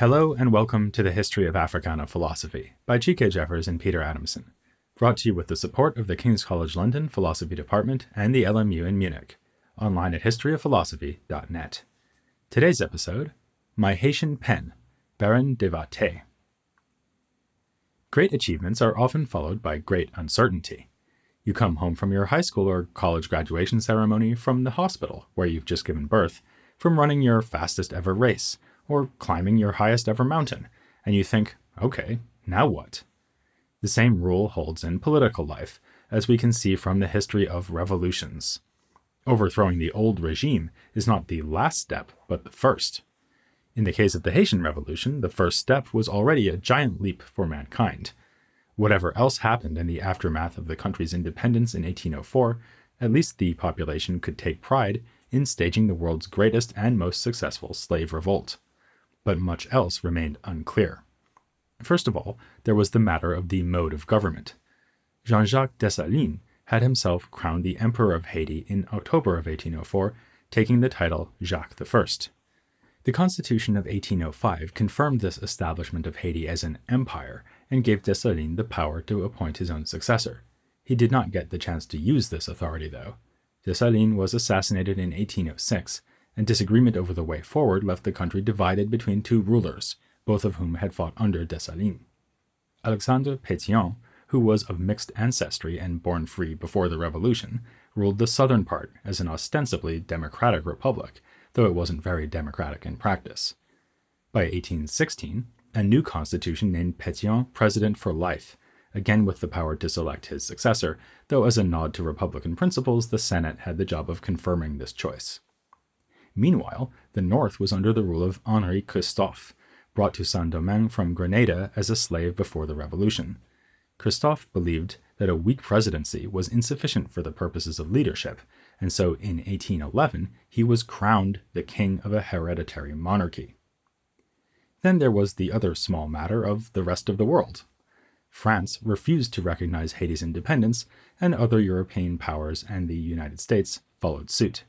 Hello and welcome to the History of Africana Philosophy by Chike Jeffers and Peter Adamson, brought to you with the support of the King's College London Philosophy Department and the LMU in Munich, online at historyofphilosophy.net. Today's episode My Haitian Pen, Baron de Vastey. Great achievements are often followed by great uncertainty. You come home from your high school or college graduation ceremony from the hospital where you've just given birth, from running your fastest ever race, or climbing your highest ever mountain, and you think, okay, now what? The same rule holds in political life, as we can see from the history of revolutions. Overthrowing the old regime is not the last step, but the first. In the case of the Haitian Revolution, the first step was already a giant leap for mankind. Whatever else happened in the aftermath of the country's independence in 1804, at least the population could take pride in staging the world's greatest and most successful slave revolt but much else remained unclear. First of all, there was the matter of the mode of government. Jean Jacques Dessalines had himself crowned the Emperor of Haiti in October of 1804, taking the title Jacques I. The Constitution of 1805 confirmed this establishment of Haiti as an empire and gave Dessalines the power to appoint his own successor. He did not get the chance to use this authority, though. Dessalines was assassinated in 1806, and disagreement over the way forward left the country divided between two rulers, both of whom had fought under Dessalines. Alexandre Pétion, who was of mixed ancestry and born free before the Revolution, ruled the southern part as an ostensibly democratic republic, though it wasn't very democratic in practice. By 1816, a new constitution named Pétion president for life, again with the power to select his successor, though as a nod to republican principles, the Senate had the job of confirming this choice. Meanwhile, the north was under the rule of Henri Christophe, brought to Saint Domingue from Grenada as a slave before the Revolution. Christophe believed that a weak presidency was insufficient for the purposes of leadership, and so in 1811 he was crowned the king of a hereditary monarchy. Then there was the other small matter of the rest of the world. France refused to recognize Haiti's independence, and other European powers and the United States followed suit.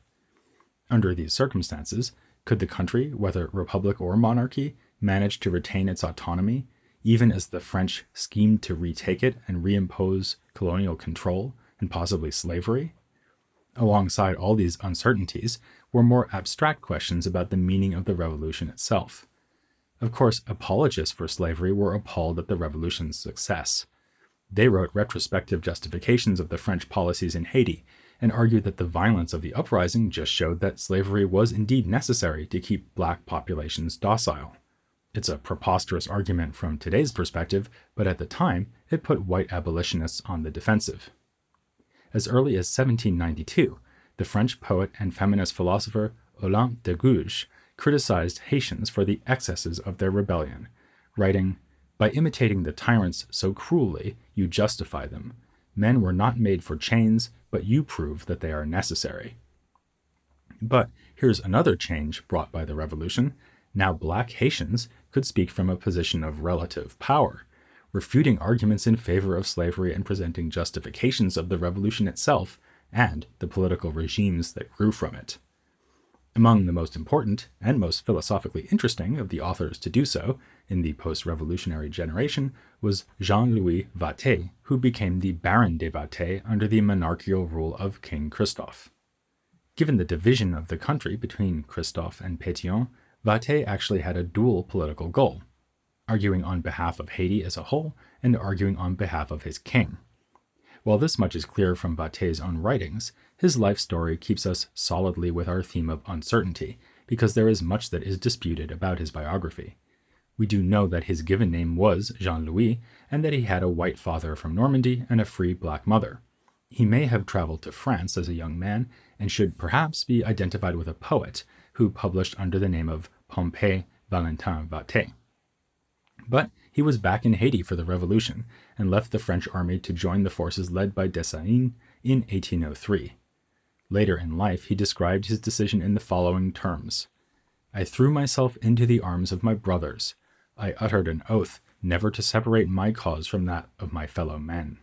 Under these circumstances, could the country, whether republic or monarchy, manage to retain its autonomy, even as the French schemed to retake it and reimpose colonial control and possibly slavery? Alongside all these uncertainties were more abstract questions about the meaning of the revolution itself. Of course, apologists for slavery were appalled at the revolution's success. They wrote retrospective justifications of the French policies in Haiti and argued that the violence of the uprising just showed that slavery was indeed necessary to keep black populations docile. It's a preposterous argument from today's perspective, but at the time, it put white abolitionists on the defensive. As early as 1792, the French poet and feminist philosopher Olympe de Gouges criticized Haitians for the excesses of their rebellion, writing, By imitating the tyrants so cruelly, you justify them. Men were not made for chains, but you prove that they are necessary. But here's another change brought by the revolution. Now, black Haitians could speak from a position of relative power, refuting arguments in favor of slavery and presenting justifications of the revolution itself and the political regimes that grew from it. Among the most important and most philosophically interesting of the authors to do so in the post revolutionary generation was Jean Louis Vastey, who became the Baron de Vastey under the monarchical rule of King Christophe. Given the division of the country between Christophe and Pétion, Vastey actually had a dual political goal arguing on behalf of Haiti as a whole and arguing on behalf of his king. While this much is clear from Vastey's own writings, his life story keeps us solidly with our theme of uncertainty, because there is much that is disputed about his biography. We do know that his given name was Jean Louis, and that he had a white father from Normandy and a free black mother. He may have traveled to France as a young man, and should perhaps be identified with a poet who published under the name of Pompée Valentin Vastey. But he was back in Haiti for the revolution and left the French army to join the forces led by Dessalines in 1803. Later in life, he described his decision in the following terms I threw myself into the arms of my brothers. I uttered an oath never to separate my cause from that of my fellow men.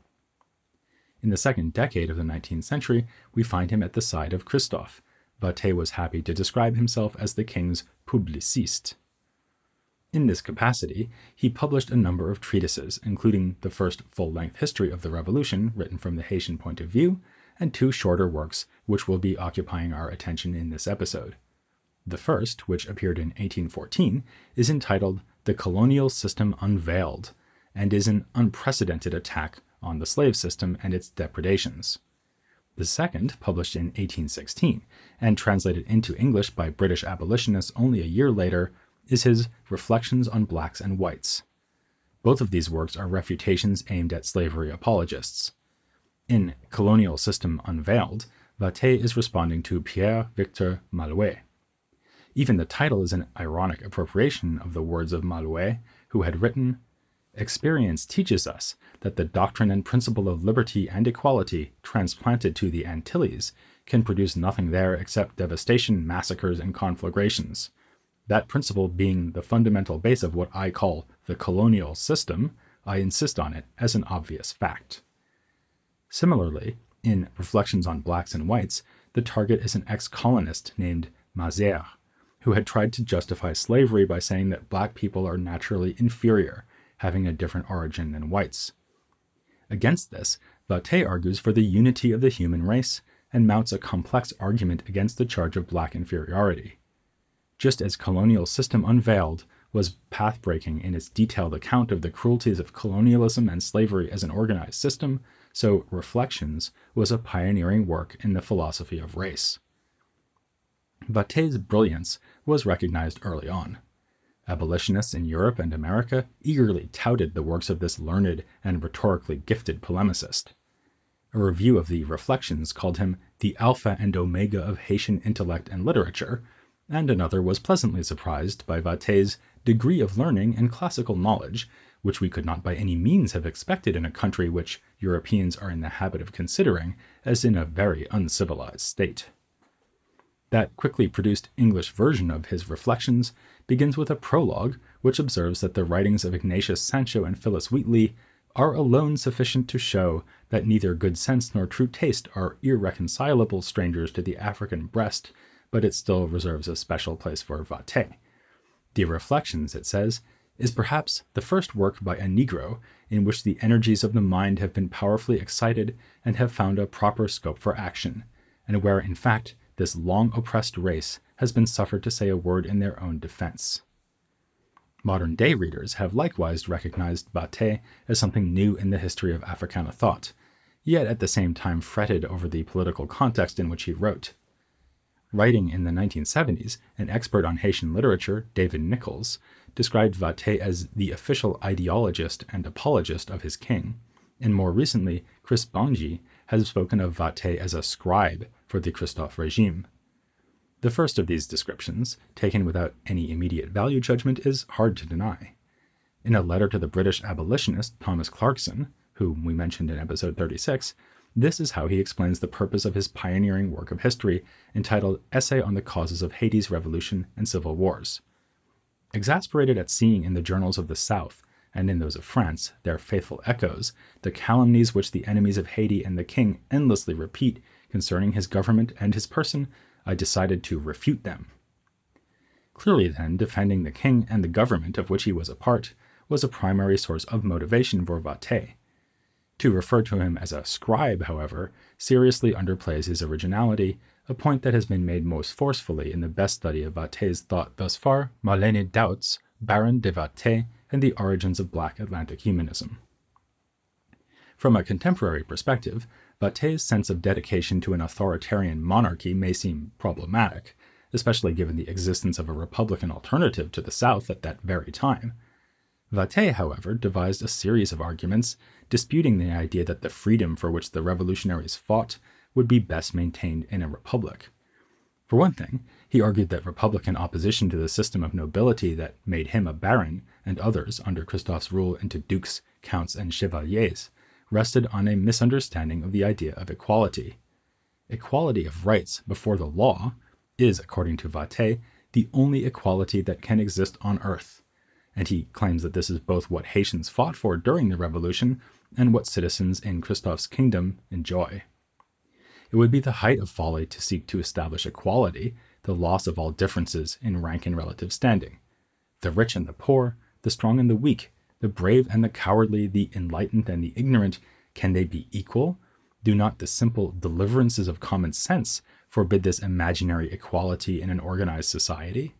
In the second decade of the 19th century, we find him at the side of Christophe. Vastey was happy to describe himself as the king's publiciste. In this capacity, he published a number of treatises, including the first full length history of the revolution written from the Haitian point of view, and two shorter works which will be occupying our attention in this episode. The first, which appeared in 1814, is entitled The Colonial System Unveiled, and is an unprecedented attack on the slave system and its depredations. The second, published in 1816 and translated into English by British abolitionists only a year later, is his Reflections on Blacks and Whites. Both of these works are refutations aimed at slavery apologists. In Colonial System Unveiled, Vastey is responding to Pierre Victor Malouet. Even the title is an ironic appropriation of the words of Malouet, who had written Experience teaches us that the doctrine and principle of liberty and equality transplanted to the Antilles can produce nothing there except devastation, massacres, and conflagrations that principle being the fundamental base of what I call the colonial system, I insist on it as an obvious fact. Similarly, in Reflections on Blacks and Whites, the target is an ex colonist named Mazère, who had tried to justify slavery by saying that black people are naturally inferior, having a different origin than whites. Against this, Vastey argues for the unity of the human race and mounts a complex argument against the charge of black inferiority just as Colonial System Unveiled was path-breaking in its detailed account of the cruelties of colonialism and slavery as an organized system, so Reflections was a pioneering work in the philosophy of race. Vastey's brilliance was recognized early on. Abolitionists in Europe and America eagerly touted the works of this learned and rhetorically gifted polemicist. A review of the Reflections called him the alpha and omega of Haitian intellect and literature, and another was pleasantly surprised by Vastey's degree of learning and classical knowledge, which we could not by any means have expected in a country which Europeans are in the habit of considering as in a very uncivilized state. That quickly produced English version of his reflections begins with a prologue which observes that the writings of Ignatius Sancho and Phillis Wheatley are alone sufficient to show that neither good sense nor true taste are irreconcilable strangers to the African breast but it still reserves a special place for Vastey. The Reflections, it says, is perhaps the first work by a Negro in which the energies of the mind have been powerfully excited and have found a proper scope for action, and where, in fact, this long oppressed race has been suffered to say a word in their own defense. Modern day readers have likewise recognized Vastey as something new in the history of Africana thought, yet at the same time fretted over the political context in which he wrote. Writing in the 1970s, an expert on Haitian literature, David Nicholls, described Vastey as the official ideologist and apologist of his king, and more recently, Chris Bongie has spoken of Vastey as a scribe for the Christophe regime. The first of these descriptions, taken without any immediate value judgment, is hard to deny. In a letter to the British abolitionist Thomas Clarkson, whom we mentioned in episode 36, this is how he explains the purpose of his pioneering work of history, entitled Essay on the Causes of Haiti's Revolution and Civil Wars. Exasperated at seeing in the journals of the South, and in those of France, their faithful echoes, the calumnies which the enemies of Haiti and the king endlessly repeat concerning his government and his person, I decided to refute them. Clearly, then, defending the king and the government of which he was a part was a primary source of motivation for Vastey, to refer to him as a scribe, however, seriously underplays his originality, a point that has been made most forcefully in the best study of Vastey's thought thus far, Marlene Daut's, Baron de Vastey, and the Origins of Black Atlantic Humanism. From a contemporary perspective, Vastey's sense of dedication to an authoritarian monarchy may seem problematic, especially given the existence of a Republican alternative to the South at that very time. Vastey, however, devised a series of arguments disputing the idea that the freedom for which the revolutionaries fought would be best maintained in a republic. For one thing, he argued that Republican opposition to the system of nobility that made him a baron and others under Christophe's rule into dukes, counts, and chevaliers rested on a misunderstanding of the idea of equality. Equality of rights before the law is, according to Vastey, the only equality that can exist on earth and he claims that this is both what Haitians fought for during the revolution and what citizens in Christophe's kingdom enjoy. It would be the height of folly to seek to establish equality, the loss of all differences in rank and relative standing. the rich and the poor, the strong and the weak, the brave and the cowardly, the enlightened and the ignorant, can they be equal? Do not the simple deliverances of common sense forbid this imaginary equality in an organized society?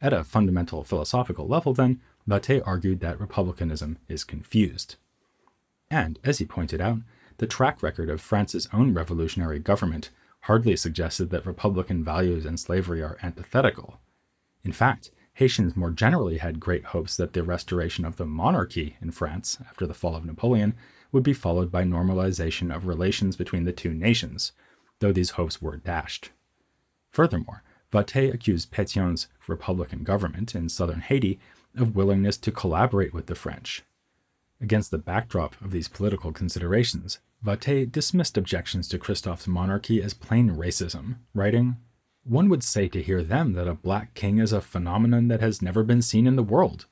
At a fundamental philosophical level, then, Vastey argued that republicanism is confused. And, as he pointed out, the track record of France's own revolutionary government hardly suggested that republican values and slavery are antithetical. In fact, Haitians more generally had great hopes that the restoration of the monarchy in France after the fall of Napoleon would be followed by normalization of relations between the two nations, though these hopes were dashed. Furthermore, Vastey accused Pétion's republican government in southern Haiti of willingness to collaborate with the French. Against the backdrop of these political considerations, Vastey dismissed objections to Christophe's monarchy as plain racism, writing, One would say to hear them that a black king is a phenomenon that has never been seen in the world.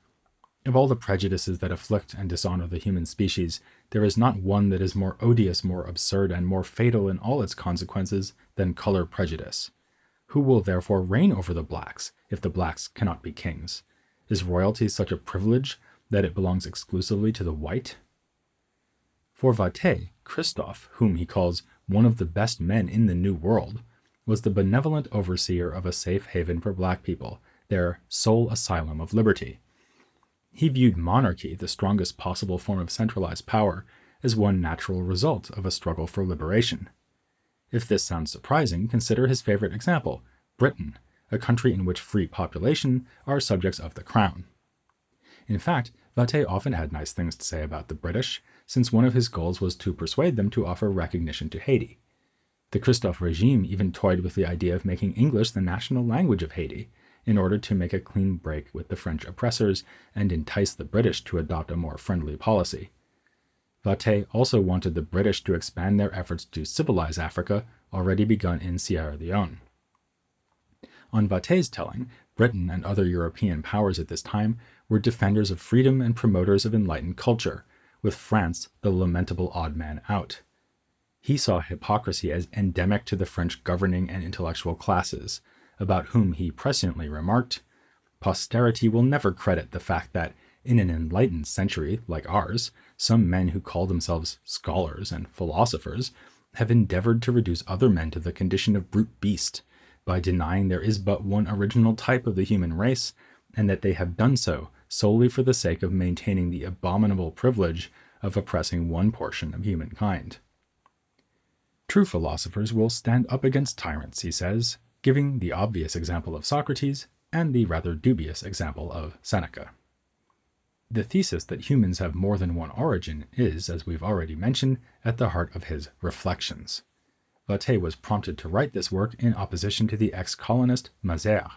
Of all the prejudices that afflict and dishonor the human species, there is not one that is more odious, more absurd, and more fatal in all its consequences than color prejudice. Who will therefore reign over the blacks, if the blacks cannot be kings? Is royalty such a privilege that it belongs exclusively to the white? For Vastey, Christophe, whom he calls one of the best men in the New World, was the benevolent overseer of a safe haven for black people, their sole asylum of liberty. He viewed monarchy, the strongest possible form of centralized power, as one natural result of a struggle for liberation. If this sounds surprising, consider his favorite example Britain, a country in which free population are subjects of the crown. In fact, Vastey often had nice things to say about the British, since one of his goals was to persuade them to offer recognition to Haiti. The Christophe regime even toyed with the idea of making English the national language of Haiti, in order to make a clean break with the French oppressors and entice the British to adopt a more friendly policy. Vastey also wanted the British to expand their efforts to civilize Africa, already begun in Sierra Leone. On Vastey's telling, Britain and other European powers at this time were defenders of freedom and promoters of enlightened culture, with France the lamentable odd man out. He saw hypocrisy as endemic to the French governing and intellectual classes, about whom he presciently remarked Posterity will never credit the fact that, in an enlightened century like ours, some men who call themselves scholars and philosophers have endeavored to reduce other men to the condition of brute beast by denying there is but one original type of the human race, and that they have done so solely for the sake of maintaining the abominable privilege of oppressing one portion of humankind. True philosophers will stand up against tyrants, he says, giving the obvious example of Socrates and the rather dubious example of Seneca. The thesis that humans have more than one origin is, as we've already mentioned, at the heart of his Reflections. Vastey was prompted to write this work in opposition to the ex colonist Mazère,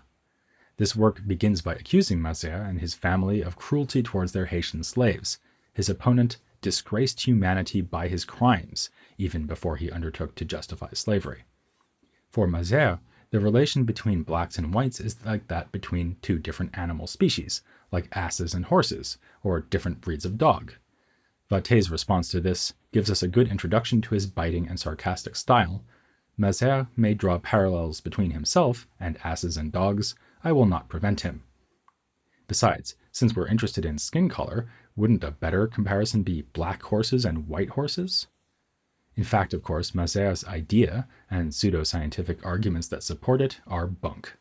this work begins by accusing Mazère and his family of cruelty towards their Haitian slaves. His opponent disgraced humanity by his crimes, even before he undertook to justify slavery. For Mazère, the relation between blacks and whites is like that between two different animal species, like asses and horses, or different breeds of dog. Vastey's response to this gives us a good introduction to his biting and sarcastic style. Mazère may draw parallels between himself and asses and dogs, I will not prevent him. Besides, since we're interested in skin color, wouldn't a better comparison be black horses and white horses? In fact, of course, Mazère's idea and pseudo-scientific arguments that support it are bunk.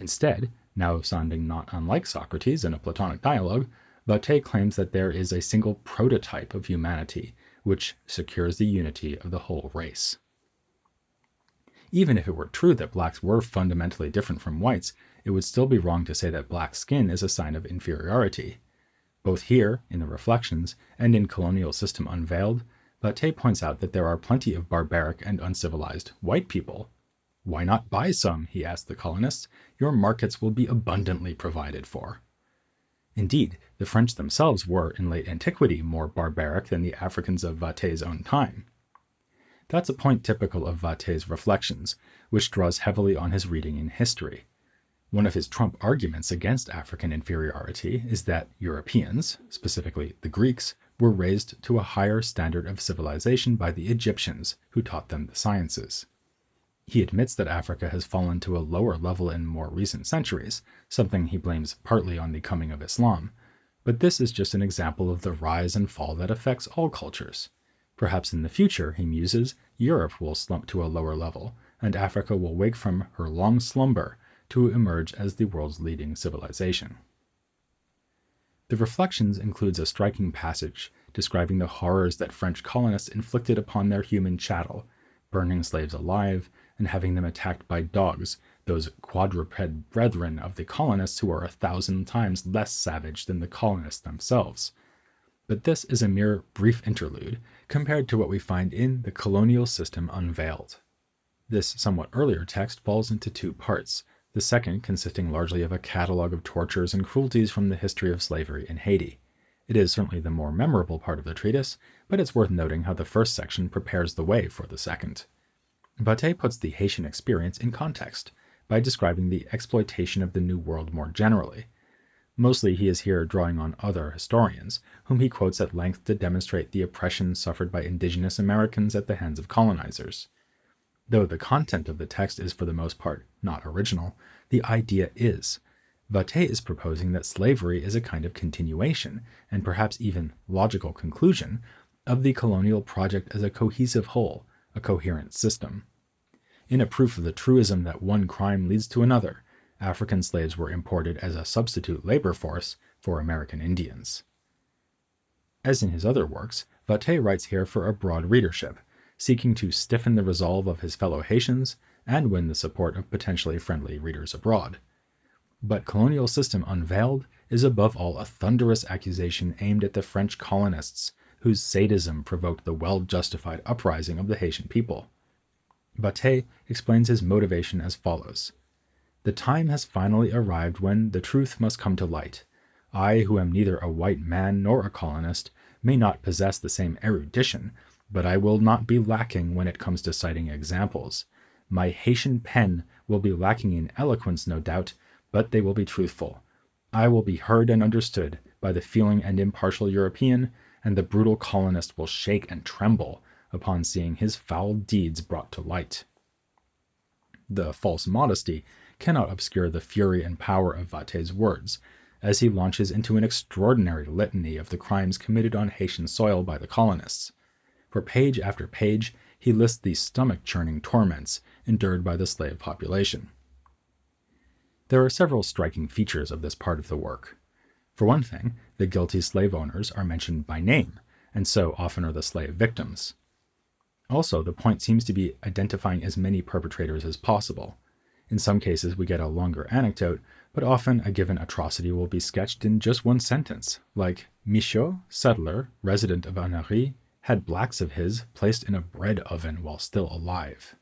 Instead, now sounding not unlike Socrates in a Platonic dialogue, Vastey claims that there is a single prototype of humanity which secures the unity of the whole race. Even if it were true that blacks were fundamentally different from whites, it would still be wrong to say that black skin is a sign of inferiority. Both here, in the Reflections, and in Colonial System Unveiled, Vastey points out that there are plenty of barbaric and uncivilized white people. Why not buy some? he asked the colonists. Your markets will be abundantly provided for. Indeed, the French themselves were, in late antiquity, more barbaric than the Africans of Vastey's own time. That's a point typical of Vastey's reflections, which draws heavily on his reading in history. One of his trump arguments against African inferiority is that Europeans, specifically the Greeks, were raised to a higher standard of civilization by the Egyptians, who taught them the sciences. He admits that Africa has fallen to a lower level in more recent centuries, something he blames partly on the coming of Islam. But this is just an example of the rise and fall that affects all cultures. Perhaps in the future, he muses, Europe will slump to a lower level, and Africa will wake from her long slumber to emerge as the world's leading civilization. The Reflections includes a striking passage describing the horrors that French colonists inflicted upon their human chattel, burning slaves alive, and having them attacked by dogs, those quadruped brethren of the colonists who are a thousand times less savage than the colonists themselves. But this is a mere brief interlude compared to what we find in The Colonial System Unveiled. This somewhat earlier text falls into two parts, the second consisting largely of a catalogue of tortures and cruelties from the history of slavery in Haiti. It is certainly the more memorable part of the treatise, but it's worth noting how the first section prepares the way for the second. Vastey puts the Haitian experience in context by describing the exploitation of the New World more generally. Mostly, he is here drawing on other historians, whom he quotes at length to demonstrate the oppression suffered by indigenous Americans at the hands of colonizers. Though the content of the text is for the most part not original, the idea is. Vastey is proposing that slavery is a kind of continuation, and perhaps even logical conclusion, of the colonial project as a cohesive whole, a coherent system. In a proof of the truism that one crime leads to another, African slaves were imported as a substitute labor force for American Indians. As in his other works, Vastey writes here for a broad readership, seeking to stiffen the resolve of his fellow Haitians and win the support of potentially friendly readers abroad. But Colonial System Unveiled is above all a thunderous accusation aimed at the French colonists whose sadism provoked the well justified uprising of the Haitian people. Vastey explains his motivation as follows The time has finally arrived when the truth must come to light. I, who am neither a white man nor a colonist, may not possess the same erudition, but I will not be lacking when it comes to citing examples. My Haitian pen will be lacking in eloquence, no doubt, but they will be truthful. I will be heard and understood by the feeling and impartial European, and the brutal colonist will shake and tremble upon seeing his foul deeds brought to light. The false modesty cannot obscure the fury and power of Vastey's words, as he launches into an extraordinary litany of the crimes committed on Haitian soil by the colonists. For page after page, he lists the stomach churning torments endured by the slave population. There are several striking features of this part of the work. For one thing, the guilty slave owners are mentioned by name, and so often are the slave victims. Also, the point seems to be identifying as many perpetrators as possible. In some cases, we get a longer anecdote, but often a given atrocity will be sketched in just one sentence, like Michaud, settler, resident of Annery, had blacks of his placed in a bread oven while still alive.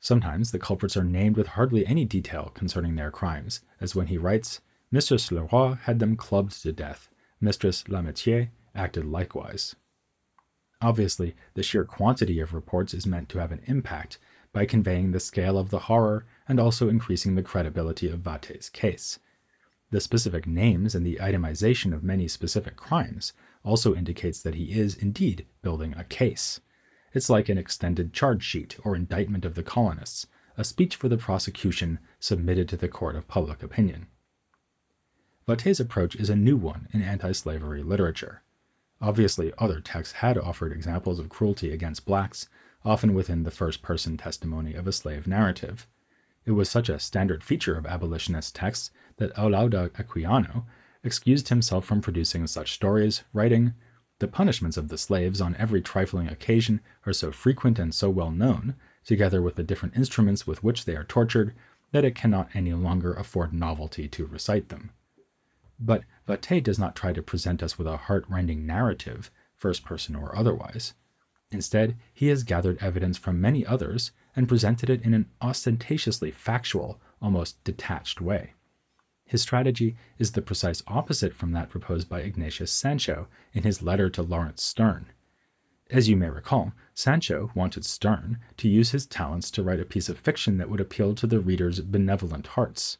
Sometimes the culprits are named with hardly any detail concerning their crimes, as when he writes, Mistress Leroy had them clubbed to death, Mistress Lametier acted likewise. Obviously, the sheer quantity of reports is meant to have an impact by conveying the scale of the horror and also increasing the credibility of Vastey's case. The specific names and the itemization of many specific crimes also indicates that he is indeed building a case. It's like an extended charge sheet or indictment of the colonists, a speech for the prosecution submitted to the court of public opinion. Vastey's approach is a new one in anti slavery literature. Obviously, other texts had offered examples of cruelty against blacks, often within the first person testimony of a slave narrative. It was such a standard feature of abolitionist texts that Olaudah Equiano excused himself from producing such stories, writing, The punishments of the slaves on every trifling occasion are so frequent and so well known, together with the different instruments with which they are tortured, that it cannot any longer afford novelty to recite them. But Vastey does not try to present us with a heart-rending narrative, first person or otherwise. Instead, he has gathered evidence from many others and presented it in an ostentatiously factual, almost detached way. His strategy is the precise opposite from that proposed by Ignatius Sancho in his letter to Laurence Sterne. As you may recall, Sancho wanted Sterne to use his talents to write a piece of fiction that would appeal to the reader's benevolent hearts.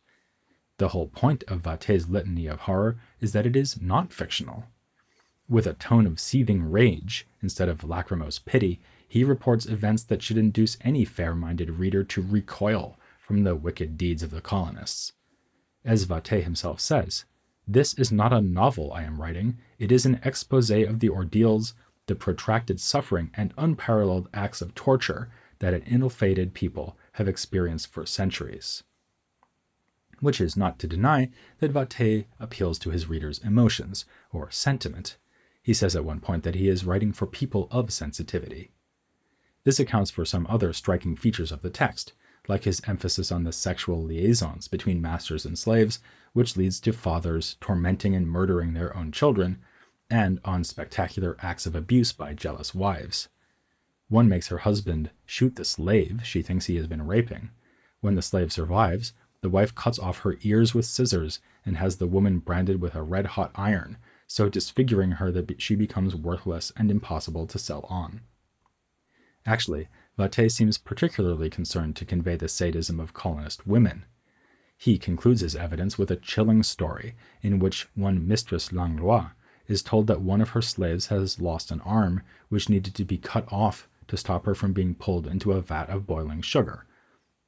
The whole point of Vastey's litany of horror is that it is not fictional. With a tone of seething rage instead of lachrymose pity, he he reports events that should induce any fair minded reader to recoil from the wicked deeds of the colonists. As Vastey himself says, This is not a novel I am writing, it is an expose of the ordeals, the protracted suffering, and unparalleled acts of torture that an ill fated people have experienced for centuries. Which is not to deny that Vastey appeals to his readers' emotions, or sentiment. He says at one point that he is writing for people of sensitivity. This accounts for some other striking features of the text, like his emphasis on the sexual liaisons between masters and slaves, which leads to fathers tormenting and murdering their own children, and on spectacular acts of abuse by jealous wives. One makes her husband shoot the slave she thinks he has been raping. When the slave survives, the wife cuts off her ears with scissors and has the woman branded with a red hot iron, so disfiguring her that she becomes worthless and impossible to sell on. Actually, Vastey seems particularly concerned to convey the sadism of colonist women. He concludes his evidence with a chilling story in which one Mistress Langlois is told that one of her slaves has lost an arm which needed to be cut off to stop her from being pulled into a vat of boiling sugar.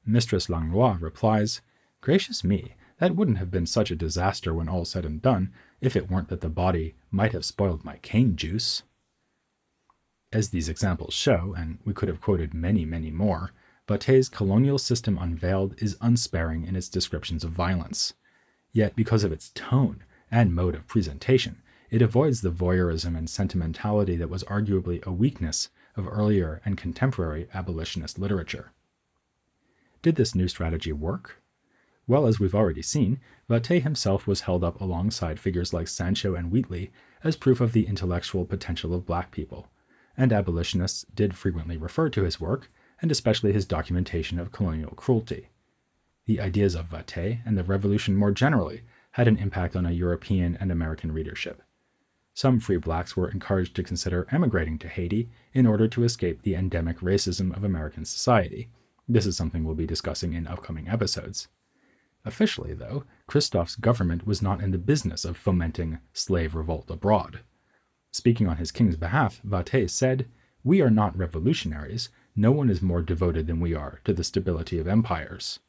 Mistress Langlois replies, Gracious me, that wouldn't have been such a disaster when all said and done, if it weren't that the body might have spoiled my cane juice. As these examples show, and we could have quoted many, many more, Vastey's colonial system unveiled is unsparing in its descriptions of violence. Yet, because of its tone and mode of presentation, it avoids the voyeurism and sentimentality that was arguably a weakness of earlier and contemporary abolitionist literature. Did this new strategy work? Well, as we've already seen, Vastey himself was held up alongside figures like Sancho and Wheatley as proof of the intellectual potential of black people, and abolitionists did frequently refer to his work, and especially his documentation of colonial cruelty. The ideas of Vastey and the revolution more generally had an impact on a European and American readership. Some free blacks were encouraged to consider emigrating to Haiti in order to escape the endemic racism of American society. This is something we'll be discussing in upcoming episodes. Officially, though, Christophe's government was not in the business of fomenting slave revolt abroad. Speaking on his king's behalf, Vastey said, We are not revolutionaries. No one is more devoted than we are to the stability of empires.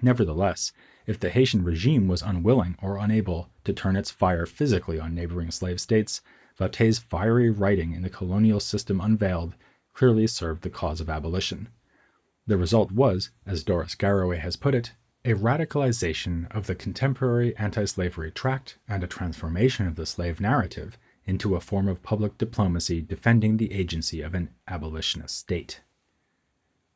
Nevertheless, if the Haitian regime was unwilling or unable to turn its fire physically on neighboring slave states, Vastey's fiery writing in the colonial system unveiled clearly served the cause of abolition. The result was, as Doris Garraway has put it, a radicalization of the contemporary anti slavery tract and a transformation of the slave narrative into a form of public diplomacy defending the agency of an abolitionist state.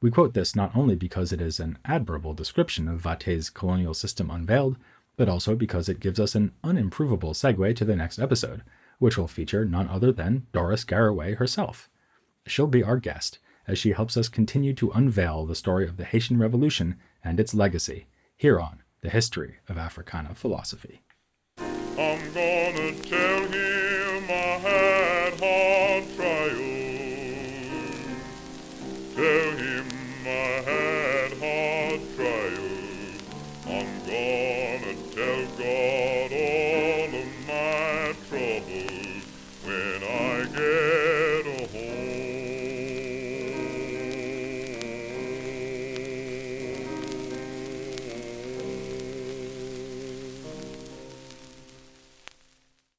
We quote this not only because it is an admirable description of Vastey's colonial system unveiled, but also because it gives us an unimprovable segue to the next episode, which will feature none other than Doris Garraway herself. She'll be our guest as she helps us continue to unveil the story of the Haitian Revolution and its legacy here on The History of Africana Philosophy. Gonna tell him